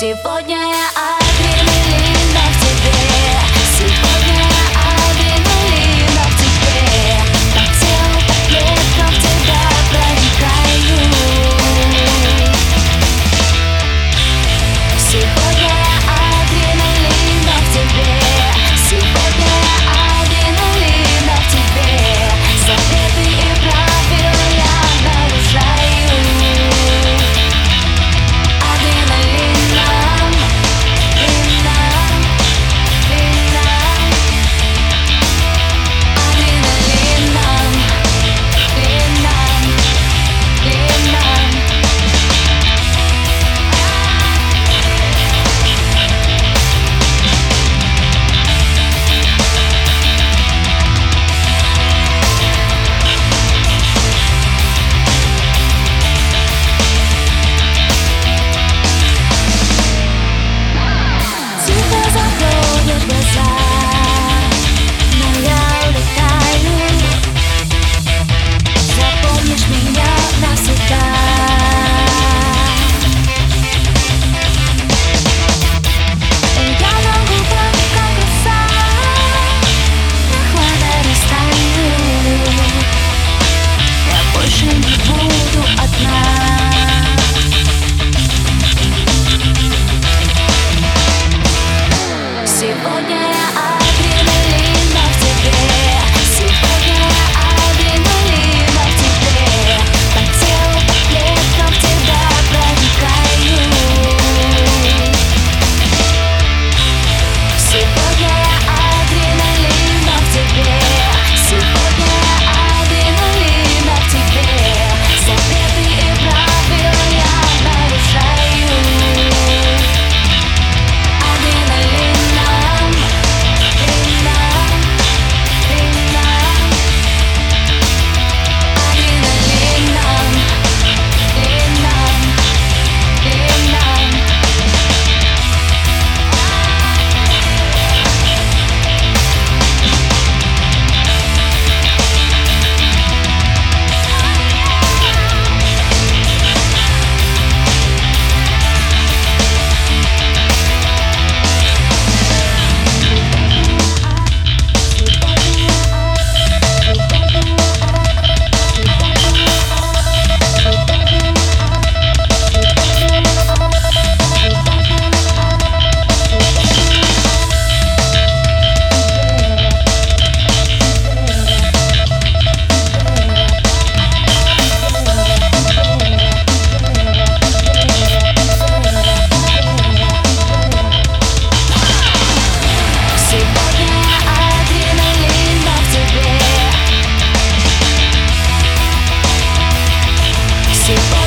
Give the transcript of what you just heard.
Сегодня я Imagine